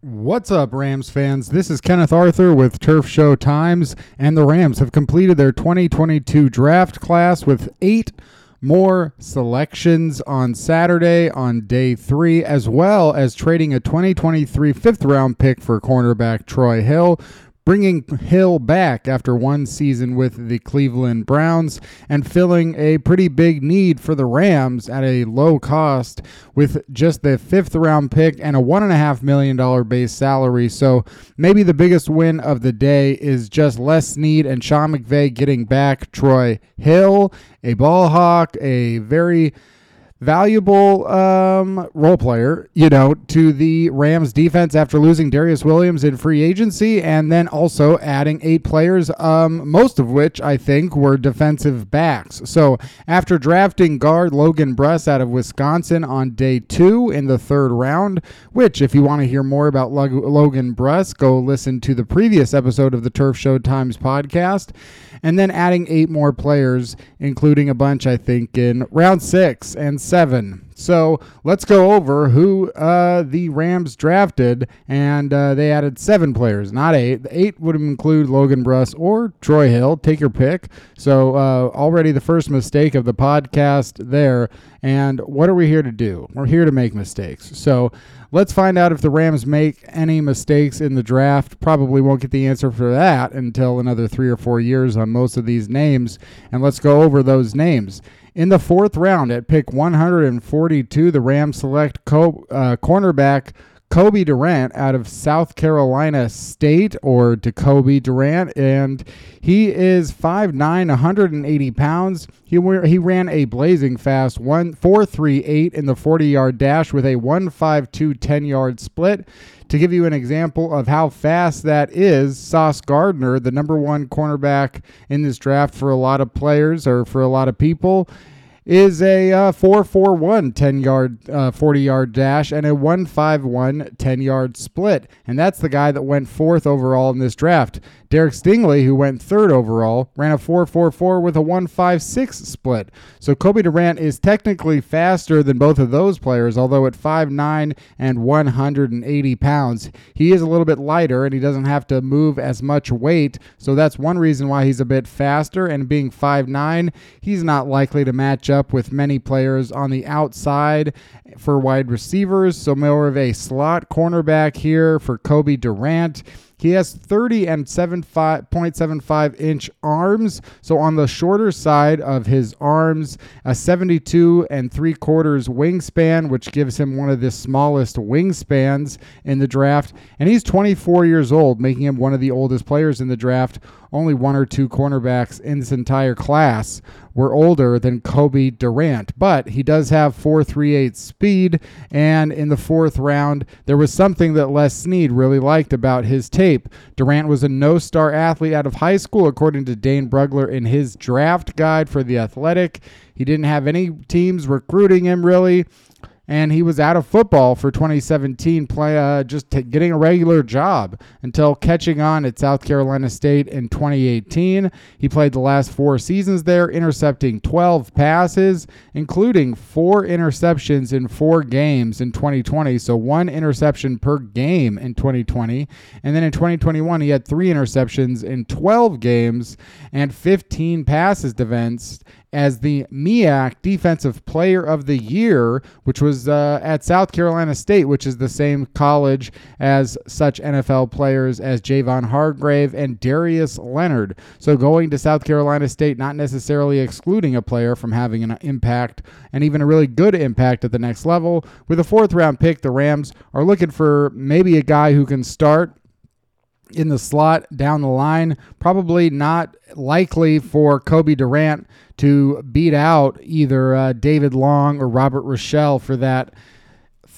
What's up, Rams fans? This is Kenneth Arthur with Turf Show Times, and the Rams have completed their 2022 draft class with eight more selections on Saturday on day three, as well as trading a 2023 fifth round pick for cornerback Troy Hill bringing Hill back after one season with the Cleveland Browns and filling a pretty big need for the Rams at a low cost with just the fifth round pick and a $1.5 million base salary. So maybe the biggest win of the day is just Les Snead and Sean McVay getting back Troy Hill, a ball hawk, a very valuable um, role player, you know, to the Rams defense after losing Darious Williams in free agency and then also adding eight players, um, most of which I think were defensive backs. So after drafting guard Logan Bruss out of Wisconsin on day two in the third round, which if you want to hear more about Logan Bruss, go listen to the previous episode of the Turf Show Times podcast and then adding eight more players, including a bunch, I think, in round six and seven. So let's go over who uh, the Rams drafted, and uh, they added seven players, not eight. The eight would include Logan Bruss or Troy Hill. Take your pick. So uh, already the first mistake of the podcast there. And what are we here to do? We're here to make mistakes. So let's find out if the Rams make any mistakes in the draft. Probably won't get the answer for that until another three or four years on most of these names. And let's go over those names. In the fourth round, at pick 142, the Rams select co- uh, cornerback Cobie Durant out of South Carolina State or Jacoby Durant, and he is 5'9", 180 pounds. He he ran a blazing fast one four three eight in the 40-yard dash with a 1.52 10-yard split. To give you an example of how fast that is, Sauce Gardner, the number one cornerback in this draft for a lot of players or for a lot of people, is a uh, 441 10 yard, uh, 40 yard dash and a 151 10 yard split. And that's the guy that went fourth overall in this draft. Derek Stingley, who went third overall, ran a 4.44 with a 1.56 split. So Cobie Durant is technically faster than both of those players, although at 5'9 and 180 pounds. He is a little bit lighter and he doesn't have to move as much weight. So that's one reason why he's a bit faster. And being 5'9, he's not likely to match up with many players on the outside for wide receivers. So more of a slot cornerback here for Cobie Durant. He has 30 and 7.75 inch arms. So on the shorter side of his arms, a 72 and three quarters wingspan, which gives him one of the smallest wingspans in the draft. And he's 24 years old, making him one of the oldest players in the draft. Only one or two cornerbacks in this entire class were older than Cobie Durant, but he does have 4.38 speed. And in the fourth round, there was something that Les Snead really liked about his tape. Durant was a no star athlete out of high school, according to Dane Brugler in his draft guide for The Athletic. He didn't have any teams recruiting him really and he was out of football for 2017, play uh, just t- getting a regular job until catching on at South Carolina State in 2018. He played the last four seasons there, intercepting 12 passes, including four interceptions in four games in 2020. So one interception per game in 2020, and then in 2021 he had three interceptions in 12 games and 15 passes defensed as the MEAC Defensive Player of the Year, which was uh, at South Carolina State, which is the same college as such NFL players as Javon Hargrave and Darius Leonard. So going to South Carolina State, not necessarily excluding a player from having an impact and even a really good impact at the next level. With a fourth round pick, the Rams are looking for maybe a guy who can start in the slot down the line. Probably not likely for Cobie Durant to beat out either uh, David Long or Robert Rochell for that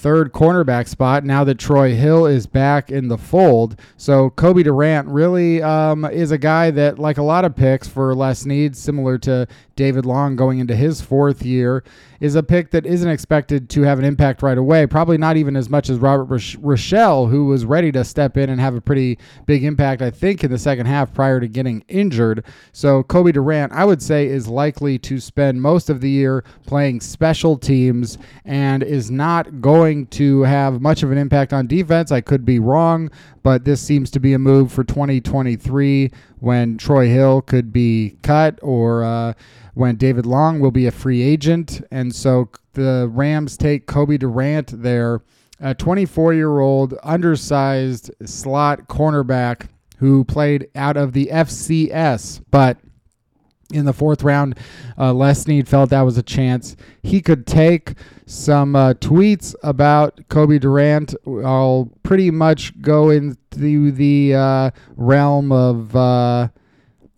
third cornerback spot now that Troy Hill is back in the fold. So Cobie Durant really um, is a guy that, like a lot of picks for Les Snead, similar to David Long going into his fourth year, is a pick that isn't expected to have an impact right away. Probably not even as much as Robert Rochell, who was ready to step in and have a pretty big impact, I think, in the second half prior to getting injured. So Cobie Durant, I would say, is likely to spend most of the year playing special teams and is not going to have much of an impact on defense. I could be wrong, but this seems to be a move for 2023 when Troy Hill could be cut or. Uh, when David Long will be a free agent. And so the Rams take Cobie Durant there, a 24 year old, undersized slot cornerback who played out of the FCS. But in the fourth round, uh, Les Snead felt that was a chance he could take. Some uh, tweets about Cobie Durant. I'll pretty much go into the uh, realm of uh,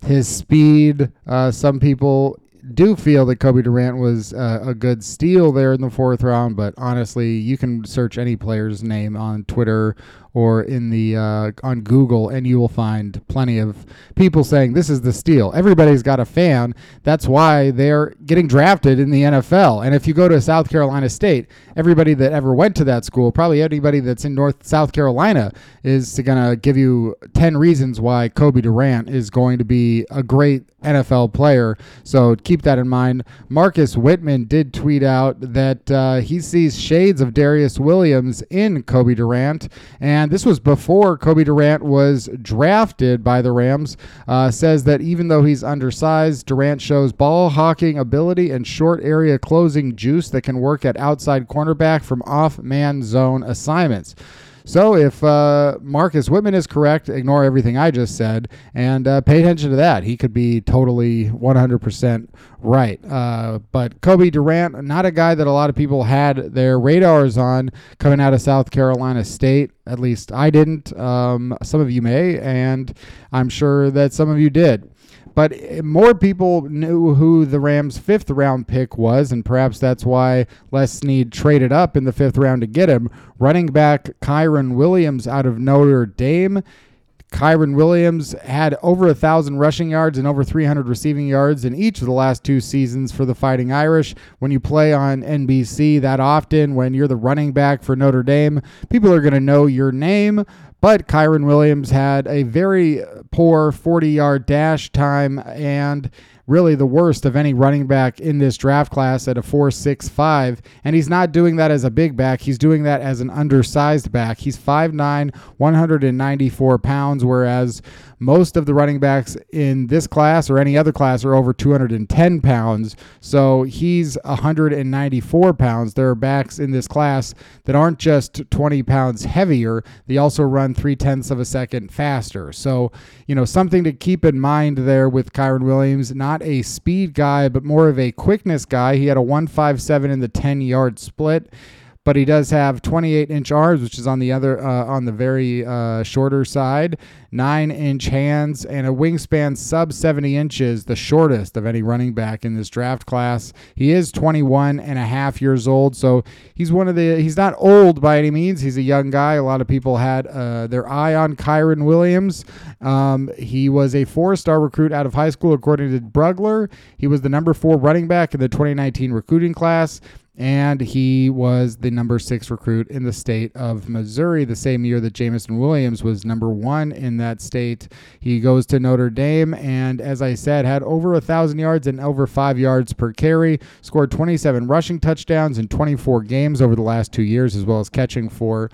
his speed. Uh, some people do feel that Cobie Durant was uh, a good steal there in the fourth round, but honestly, you can search any player's name on Twitter or in the uh, on Google, and you will find plenty of people saying this is the steal. Everybody's got a fan. That's why they're getting drafted in the NFL. And if you go to South Carolina State, everybody that ever went to that school, probably anybody that's in North South Carolina, is going to give you ten reasons why Cobie Durant is going to be a great NFL player. So keep that in mind. Marcus Whitman did tweet out that uh, he sees shades of Darious Williams in Cobie Durant, and this was before Cobie Durant was drafted by the Rams. Uh, says that even though he's undersized, Durant shows ball hawking ability and short area closing juice that can work at outside cornerback from off man zone assignments. So if uh, Marcus Whitman is correct, ignore everything I just said and uh, pay attention to that. He could be totally 100% right. Uh, but Cobie Durant, not a guy that a lot of people had their radars on coming out of South Carolina State. At least I didn't. Um, some of you may, and I'm sure that some of you did. But eh, more people knew who the Rams' fifth round pick was, and perhaps that's why Les Snead traded up in the fifth round to get him. Running back Kyren Williams out of Notre Dame. Kyren Williams had over a thousand rushing yards and over 300 receiving yards in each of the last two seasons for the Fighting Irish. When you play on NBC that often, when you're the running back for Notre Dame, people are going to know your name. But Kyren Williams had a very poor 40 yard dash time and really the worst of any running back in this draft class at a 4.65. And he's not doing that as a big back. He's doing that as an undersized back. He's 5'9, 194 pounds, whereas most of the running backs in this class or any other class are over 210 pounds. So he's 194 pounds. There are backs in this class that aren't just 20 pounds heavier, they also run three tenths of a second faster. So, you know, something to keep in mind there with Kyren Williams, not a speed guy, but more of a quickness guy. He had a 157 in the 10 yard split but he does have 28 inch arms, which is on the other uh, on the very uh, shorter side, nine inch hands, and a wingspan sub 70 inches, the shortest of any running back in this draft class. He is 21 and a half years old, so he's one of the he's not old by any means. He's a young guy. A lot of people had uh, their eye on Kyren Williams. Um, he was a four star recruit out of high school, according to Brugler. He was the number four running back in the 2019 recruiting class and he was the number six recruit in the state of Missouri the same year that Jameson Williams was number one in that state. He goes to Notre Dame, and as I said, had over a thousand yards and over five yards per carry, scored 27 rushing touchdowns in 24 games over the last two years, as well as catching for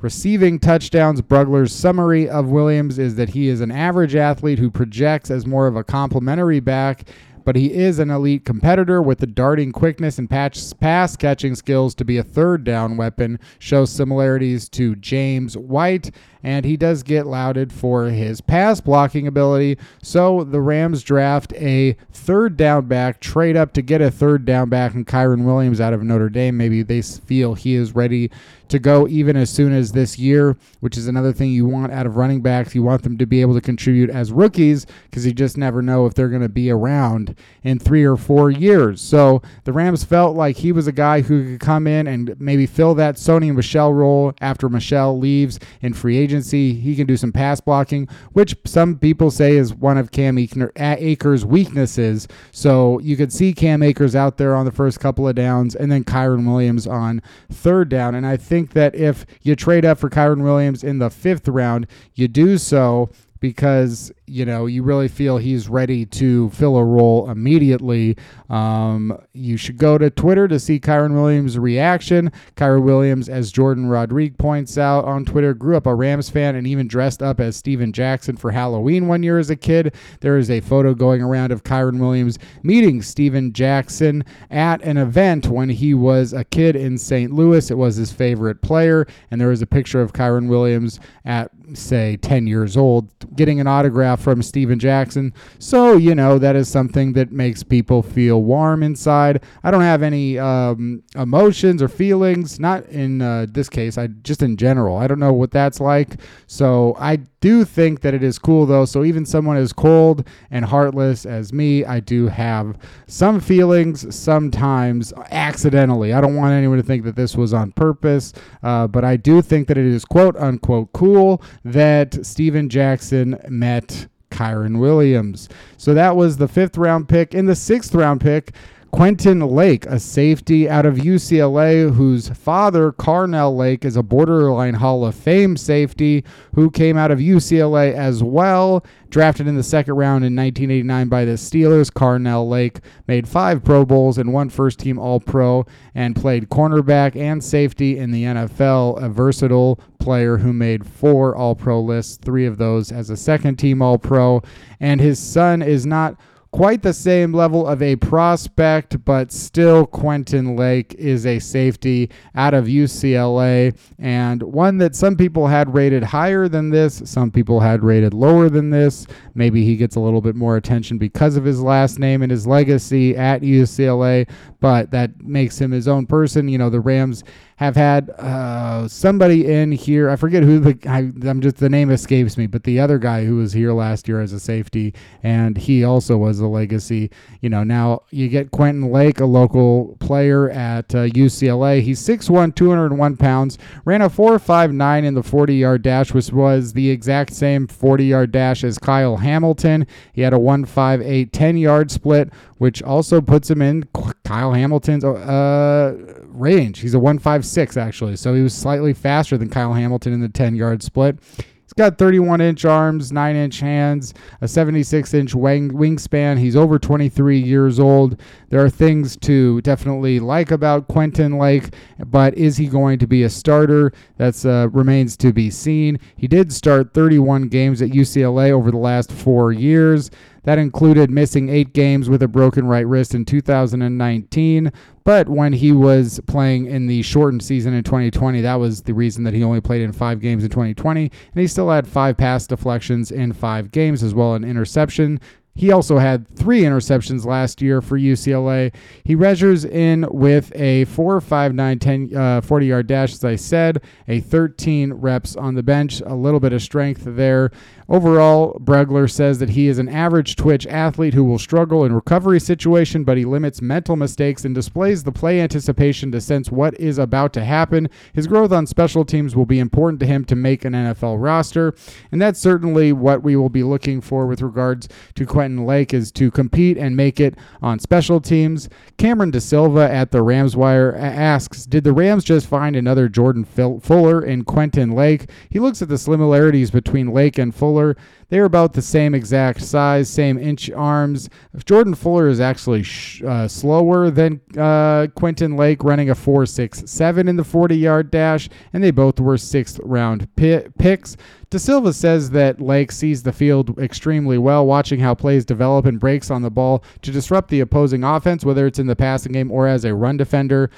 receiving touchdowns. Brugler's summary of Williams is that he is an average athlete who projects as more of a complementary back but he is an elite competitor with the darting quickness and pass catching skills to be a third down weapon. Shows similarities to James White, and he does get lauded for his pass blocking ability. So the Rams draft a third down back, trade up to get a third down back, and Kyren Williams out of Notre Dame. Maybe they feel he is ready to go even as soon as this year, which is another thing you want out of running backs. You want them to be able to contribute as rookies because you just never know if they're going to be around in three or four years. So the Rams felt like he was a guy who could come in and maybe fill that Sony Michel role after Michel leaves in free agency. He can do some pass blocking, which some people say is one of Cam Akers' weaknesses. So you could see Cam Akers out there on the first couple of downs and then Kyren Williams on third down. And I think that if you trade up for Kyren Williams in the fifth round, you do so because you know you really feel he's ready to fill a role immediately. Um, you should go to Twitter to see Kyren Williams' reaction. Kyren Williams, as Jordan Rodriguez points out on Twitter, grew up a Rams fan and even dressed up as Steven Jackson for Halloween one year as a kid. There is a photo going around of Kyren Williams meeting Steven Jackson at an event when he was a kid in St. Louis. It was his favorite player, and there was a picture of Kyren Williams at say 10 years old getting an autograph from Steven Jackson. So, you know, that is something that makes people feel warm inside. I don't have any um, emotions or feelings, not in uh, this case, I just in general. I don't know what that's like. So, I do think that it is cool though. So, even someone as cold and heartless as me, I do have some feelings sometimes accidentally. I don't want anyone to think that this was on purpose, uh, but I do think that it is quote unquote cool that Steven Jackson met Kyren Williams. So that was the fifth round pick. In the sixth round pick, Quentin Lake, a safety out of UCLA, whose father, Carnell Lake, is a borderline Hall of Fame safety who came out of UCLA as well. Drafted in the second round in 1989 by the Steelers, Carnell Lake made five Pro Bowls and one first team All Pro and played cornerback and safety in the NFL. A versatile player who made four All Pro lists, three of those as a second team All Pro. And his son is not quite the same level of a prospect, but still Quentin Lake is a safety out of UCLA and one that some people had rated higher than this, some people had rated lower than this. Maybe he gets a little bit more attention because of his last name and his legacy at UCLA, but that makes him his own person. You know, the Rams have had uh, somebody in here. I forget who the I, am just the name escapes me, but the other guy who was here last year as a safety, and he also was a legacy. You know, now you get Quentin Lake, a local player at uh, UCLA. He's 6'1", 201 pounds, ran a 4.59 in the 40 yard dash, which was the exact same 40 yard dash as Kyle Hamilton. He had a 1.58 10 yard split, which also puts him in Kyle Hamilton's uh, range. He's a 156 actually, so he was slightly faster than Kyle Hamilton in the 10 yard split. He's got 31 inch arms, 9 inch hands, a 76 inch wing, wingspan. He's over 23 years old. There are things to definitely like about Quentin Lake, but is he going to be a starter? That uh, remains to be seen. He did start 31 games at UCLA over the last four years. That included missing eight games with a broken right wrist in 2019. But when he was playing in the shortened season in 2020, that was the reason that he only played in five games in 2020. And he still had five pass deflections in five games, as well an interception. He also had three interceptions last year for UCLA. He measures in with a 4 5 9 10 uh, 40 yard dash, as I said, a 13 reps on the bench, a little bit of strength there. Overall, Brugler says that he is an average twitch athlete who will struggle in recovery situation, but he limits mental mistakes and displays the play anticipation to sense what is about to happen. His growth on special teams will be important to him to make an NFL roster, and that's certainly what we will be looking for with regards to Quentin Lake is to compete and make it on special teams. Cameron DaSilva at the Rams Wire asks, "Did the Rams just find another Jordan Fuller in Quentin Lake?" He looks at the similarities between Lake and Fuller Fuller. They are about the same exact size, same inch arms. Jordan Fuller is actually sh- uh, slower than uh, Quentin Lake, running a 4.67 in the 40 yard dash, and they both were sixth round pi- picks. DaSilva says that Lake sees the field extremely well, watching how plays develop and breaks on the ball to disrupt the opposing offense, whether it's in the passing game or as a run defender.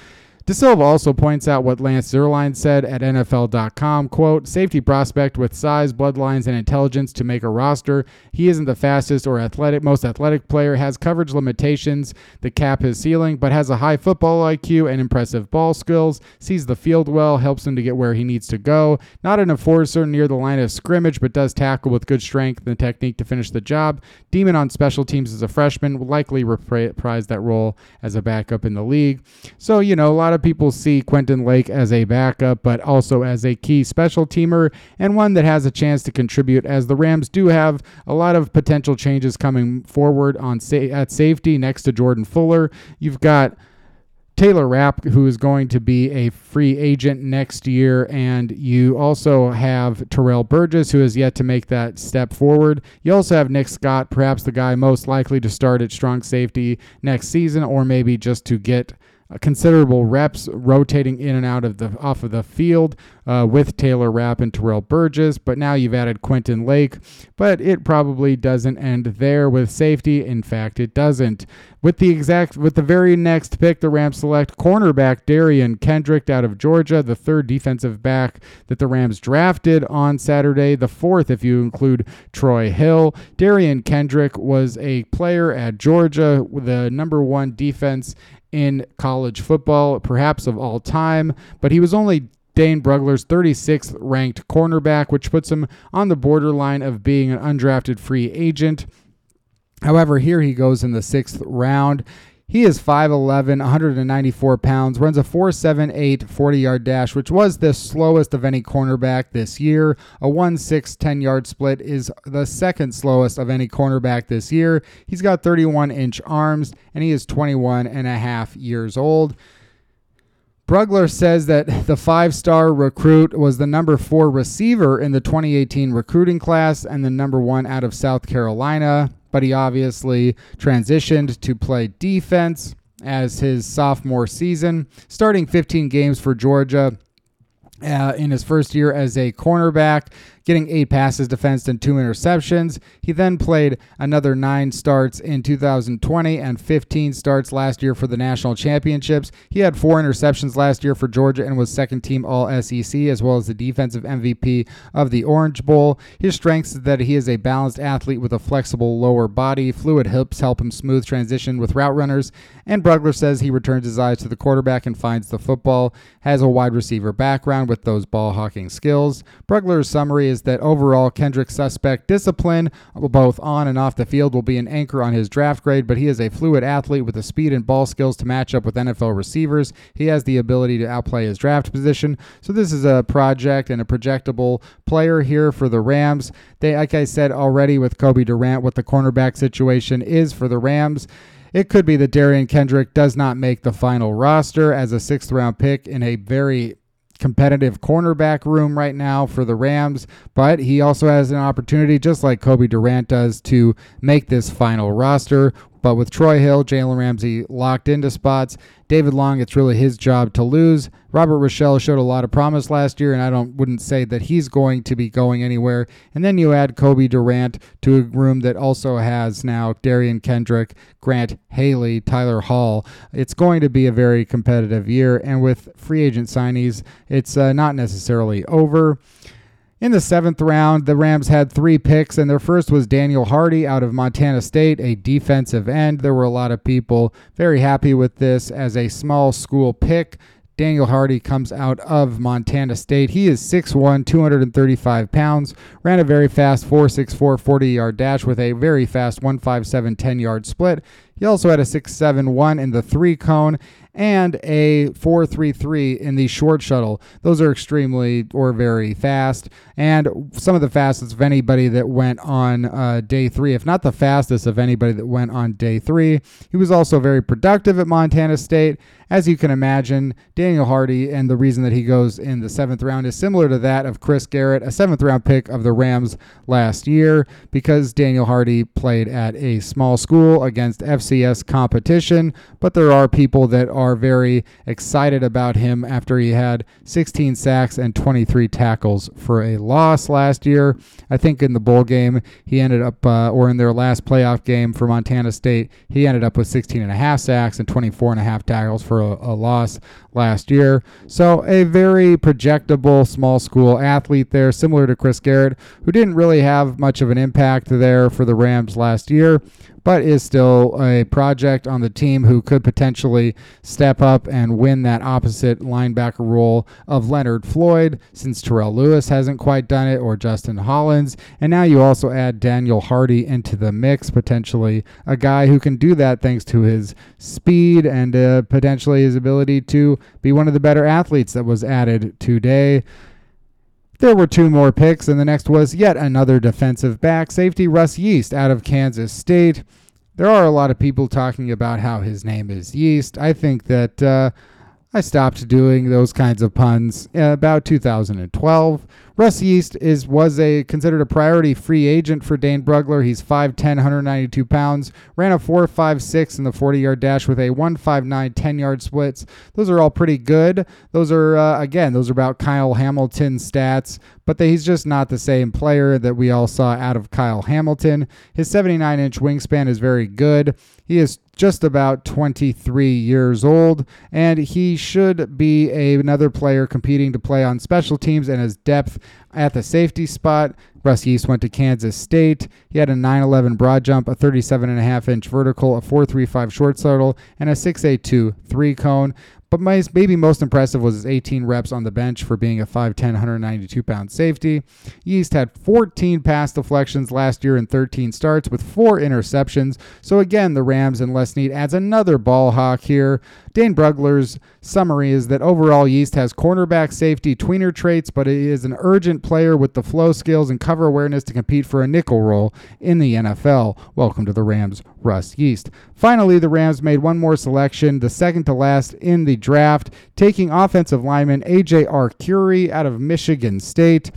DaSilva also points out what Lance Zierlein said at NFL.com, quote, safety prospect with size, bloodlines, and intelligence to make a roster. He isn't the fastest or athletic, most athletic player, has coverage limitations that cap his ceiling, but has a high football IQ and impressive ball skills, sees the field well, helps him to get where he needs to go. Not an enforcer near the line of scrimmage, but does tackle with good strength and technique to finish the job. Demon on special teams as a freshman, will likely reprise that role as a backup in the league. So, you know, a lot of people see Quentin Lake as a backup, but also as a key special teamer and one that has a chance to contribute, as the Rams do have a lot of potential changes coming forward on sa- at safety next to Jordan Fuller. You've got Taylor Rapp, who is going to be a free agent next year, and you also have Terrell Burgess, who has yet to make that step forward. You also have Nick Scott, perhaps the guy most likely to start at strong safety next season, or maybe just to get considerable reps rotating in and out of the off of the field uh, with Taylor Rapp and Terrell Burgess. But now you've added Quentin Lake, but it probably doesn't end there with safety. In fact, it doesn't. With the exact with the very next pick, the Rams select cornerback Derion Kendrick out of Georgia, the third defensive back that the Rams drafted on Saturday, the fourth if you include Troy Hill. Derion Kendrick was a player at Georgia, the number one defense in college football, perhaps of all time, but he was only Dane Brugler's 36th ranked cornerback, which puts him on the borderline of being an undrafted free agent. However, here he goes in the sixth round. He is 5'11, 194 pounds, runs a 4'7'8 40 yard dash, which was the slowest of any cornerback this year. A 1 6 10 yard split is the second slowest of any cornerback this year. He's got 31 inch arms, and he is 21 and a half years old. Brugler says that the five star recruit was the number four receiver in the 2018 recruiting class and the number one out of South Carolina but he obviously transitioned to play defense as his sophomore season, starting 15 games for Georgia. Uh, in his first year as a cornerback, getting eight passes defensed and two interceptions. He then played another nine starts in 2020 and 15 starts last year for the national championships. He had four interceptions last year for Georgia and was second team All SEC, as well as the defensive MVP of the Orange Bowl. His strengths is that he is a balanced athlete with a flexible lower body. Fluid hips help him smooth transition with route runners. And Brugler says he returns his eyes to the quarterback and finds the football. Has a wide receiver background with those ball hawking skills. Brugler's summary is is that overall Kendrick suspect discipline, both on and off the field, will be an anchor on his draft grade, but he is a fluid athlete with the speed and ball skills to match up with NFL receivers. He has the ability to outplay his draft position. So this is a project and a projectable player here for the Rams. They, like I said already with Cobie Durant, what the cornerback situation is for the Rams. It could be that Derion Kendrick does not make the final roster as a sixth round pick in a very competitive cornerback room right now for the Rams, but he also has an opportunity, just like Cobie Durant does, to make this final roster. But with Troy Hill, Jalen Ramsey locked into spots, David Long, it's really his job to lose. Robert Rochell showed a lot of promise last year, and I don't wouldn't say that he's going to be going anywhere. And then you add Cobie Durant to a room that also has now Derion Kendrick, Grant Haley, Tyler Hall. It's going to be a very competitive year, and with free agent signees, it's uh, not necessarily over. In the seventh round, the Rams had three picks, and their first was Daniel Hardy out of Montana State, a defensive end. There were a lot of people very happy with this as a small school pick. Daniel Hardy comes out of Montana State. He is 6'1, 235 pounds, ran a very fast 4'6'4 40 yard dash with a very fast 157 10 yard split. He also had a 6'7'1 in the three cone and a 433 in the short shuttle. Those are extremely or very fast, and some of the fastest of anybody that went on uh, day three, if not the fastest of anybody that went on day three. He was also very productive at Montana State. As you can imagine, Daniel Hardy, and the reason that he goes in the seventh round is similar to that of Chris Garrett, a seventh round pick of the Rams last year, because Daniel Hardy played at a small school against FCS competition. But there are people that are very excited about him after he had 16 sacks and 23 tackles for a loss last year. I think in the bowl game, he ended up, uh, or in their last playoff game for Montana State, he ended up with 16 and a half sacks and 24 and a half tackles for for a, a loss last year. So a very projectable small school athlete there, similar to Chris Garrett, who didn't really have much of an impact there for the Rams last year, but is still a project on the team who could potentially step up and win that opposite linebacker role of Leonard Floyd, since Terrell Lewis hasn't quite done it, or Justin Hollins. And now you also add Daniel Hardy into the mix, potentially a guy who can do that thanks to his speed and uh, potentially his ability to be one of the better athletes that was added today. There were two more picks, and the next was yet another defensive back, safety Russ Yeast out of Kansas State. There are a lot of people talking about how his name is Yeast. I think that uh, I stopped doing those kinds of puns about 2012. Russ Yeast is was a considered a priority free agent for Dane Brugler. He's 5'10", 192 pounds, ran a 4.56 in the 40-yard dash with a 1.59 10-yard splits. Those are all pretty good. Those are uh, again, those are about Kyle Hamilton stats, but he's just not the same player that we all saw out of Kyle Hamilton. His 79-inch wingspan is very good. He is just about 23 years old, and he should be a, another player competing to play on special teams and his depth at the safety spot. Russ Yeast went to Kansas State. He had a 9'11 broad jump, a 37.5 inch vertical, a 4'35 short shuttle, and a 6'82 three cone. But my, maybe most impressive was his 18 reps on the bench for being a 5'10, 192 pound safety. Yeast had 14 pass deflections last year in 13 starts with four interceptions. So again, the Rams and Les Snead adds another ball hawk here. Dane Brugler's summary is that overall Yeast has cornerback safety tweener traits, but he is an urgent player with the flow skills and cover awareness to compete for a nickel role in the NFL. Welcome to the Rams, Russ Yeast. Finally, the Rams made one more selection, the second to last in the draft, taking offensive lineman AJ Curie out of Michigan State.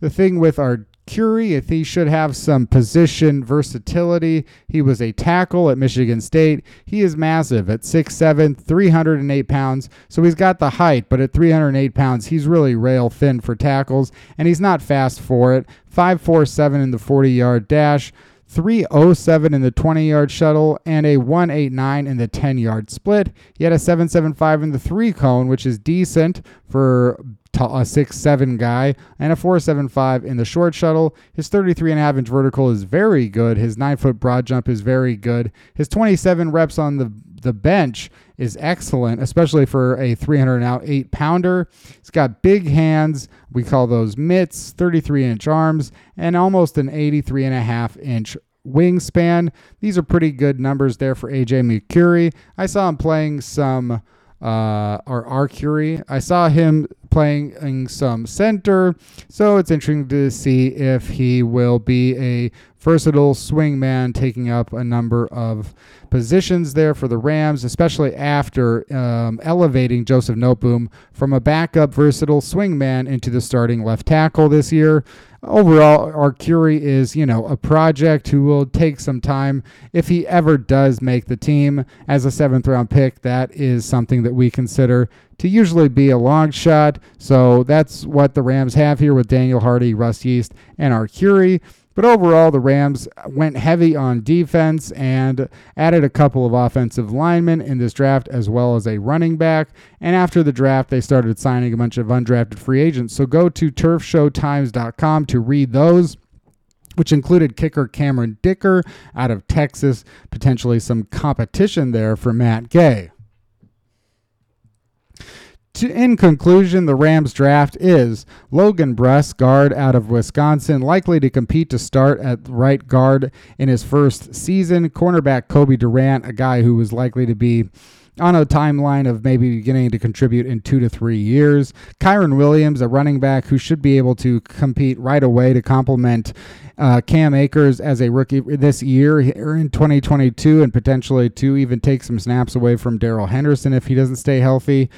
The thing with our Curie, if he should have some position versatility. He was a tackle at Michigan State. He is massive at 6'7, 308 pounds. So he's got the height, but at 308 pounds, he's really rail thin for tackles, and he's not fast for it. 5'4'7 in the 40 yard dash. 307 in the 20 yard shuttle and a 189 in the 10 yard split. He had a 775 in the three cone, which is decent for a six seven guy, and a 475 in the short shuttle. His 33 and a half inch vertical is very good. His nine foot broad jump is very good. His 27 reps on the the bench is excellent, especially for a 308 pounder. He's got big hands. We call those mitts, 33 inch arms, and almost an 83 and a half inch wingspan. These are pretty good numbers there for AJ McCurry. I saw him playing some uh, or Arcuri. I saw him playing some center, so it's interesting to see if he will be a versatile swingman taking up a number of positions there for the Rams, especially after um, elevating Joseph Noteboom from a backup versatile swingman into the starting left tackle this year overall, Arcuri is, you know, a project who will take some time. If he ever does make the team as a seventh round pick, that is something that we consider to usually be a long shot. So that's what the Rams have here with Daniel Hardy, Russ Yeast, and Arcuri. But overall, the Rams went heavy on defense and added a couple of offensive linemen in this draft, as well as a running back. And after the draft, they started signing a bunch of undrafted free agents. So go to turfshowtimes.com to read those which included kicker Cameron Dicker out of Texas, potentially some competition there for Matt Gay. To, in conclusion, the Rams draft is Logan Bruss, guard out of Wisconsin, likely to compete to start at right guard in his first season. Cornerback Cobie Durant, a guy who was likely to be on a timeline of maybe beginning to contribute in two to three years. Kyren Williams, a running back who should be able to compete right away to complement uh, Cam Akers as a rookie this year in 2022 and potentially to even take some snaps away from Darrell Henderson if he doesn't stay healthy.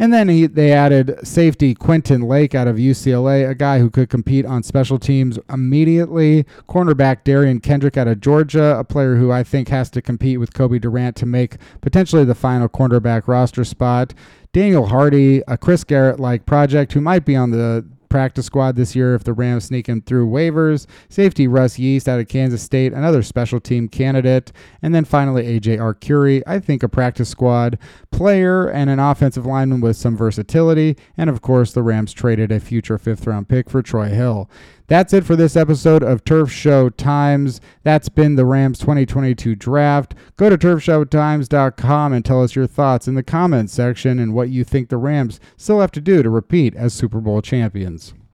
And then he, they added safety Quentin Lake out of UCLA, a guy who could compete on special teams immediately. Cornerback Derion Kendrick out of Georgia, a player who I think has to compete with Cobie Durant to make potentially the final cornerback roster spot. Daniel Hardy, a Chris Garrett like project who might be on the practice squad this year if the Rams sneak him through waivers. Safety Russ Yeast out of Kansas State, another special team candidate. And then finally, AJ Arcuri, I think a practice squad player and an offensive lineman with some versatility. And of course, the Rams traded a future fifth round pick for Troy Hill. That's it for this episode of Turf Show Times. That's been the Rams 2022 draft. Go to turfshowtimes.com and tell us your thoughts in the comments section and what you think the Rams still have to do to repeat as Super Bowl champions.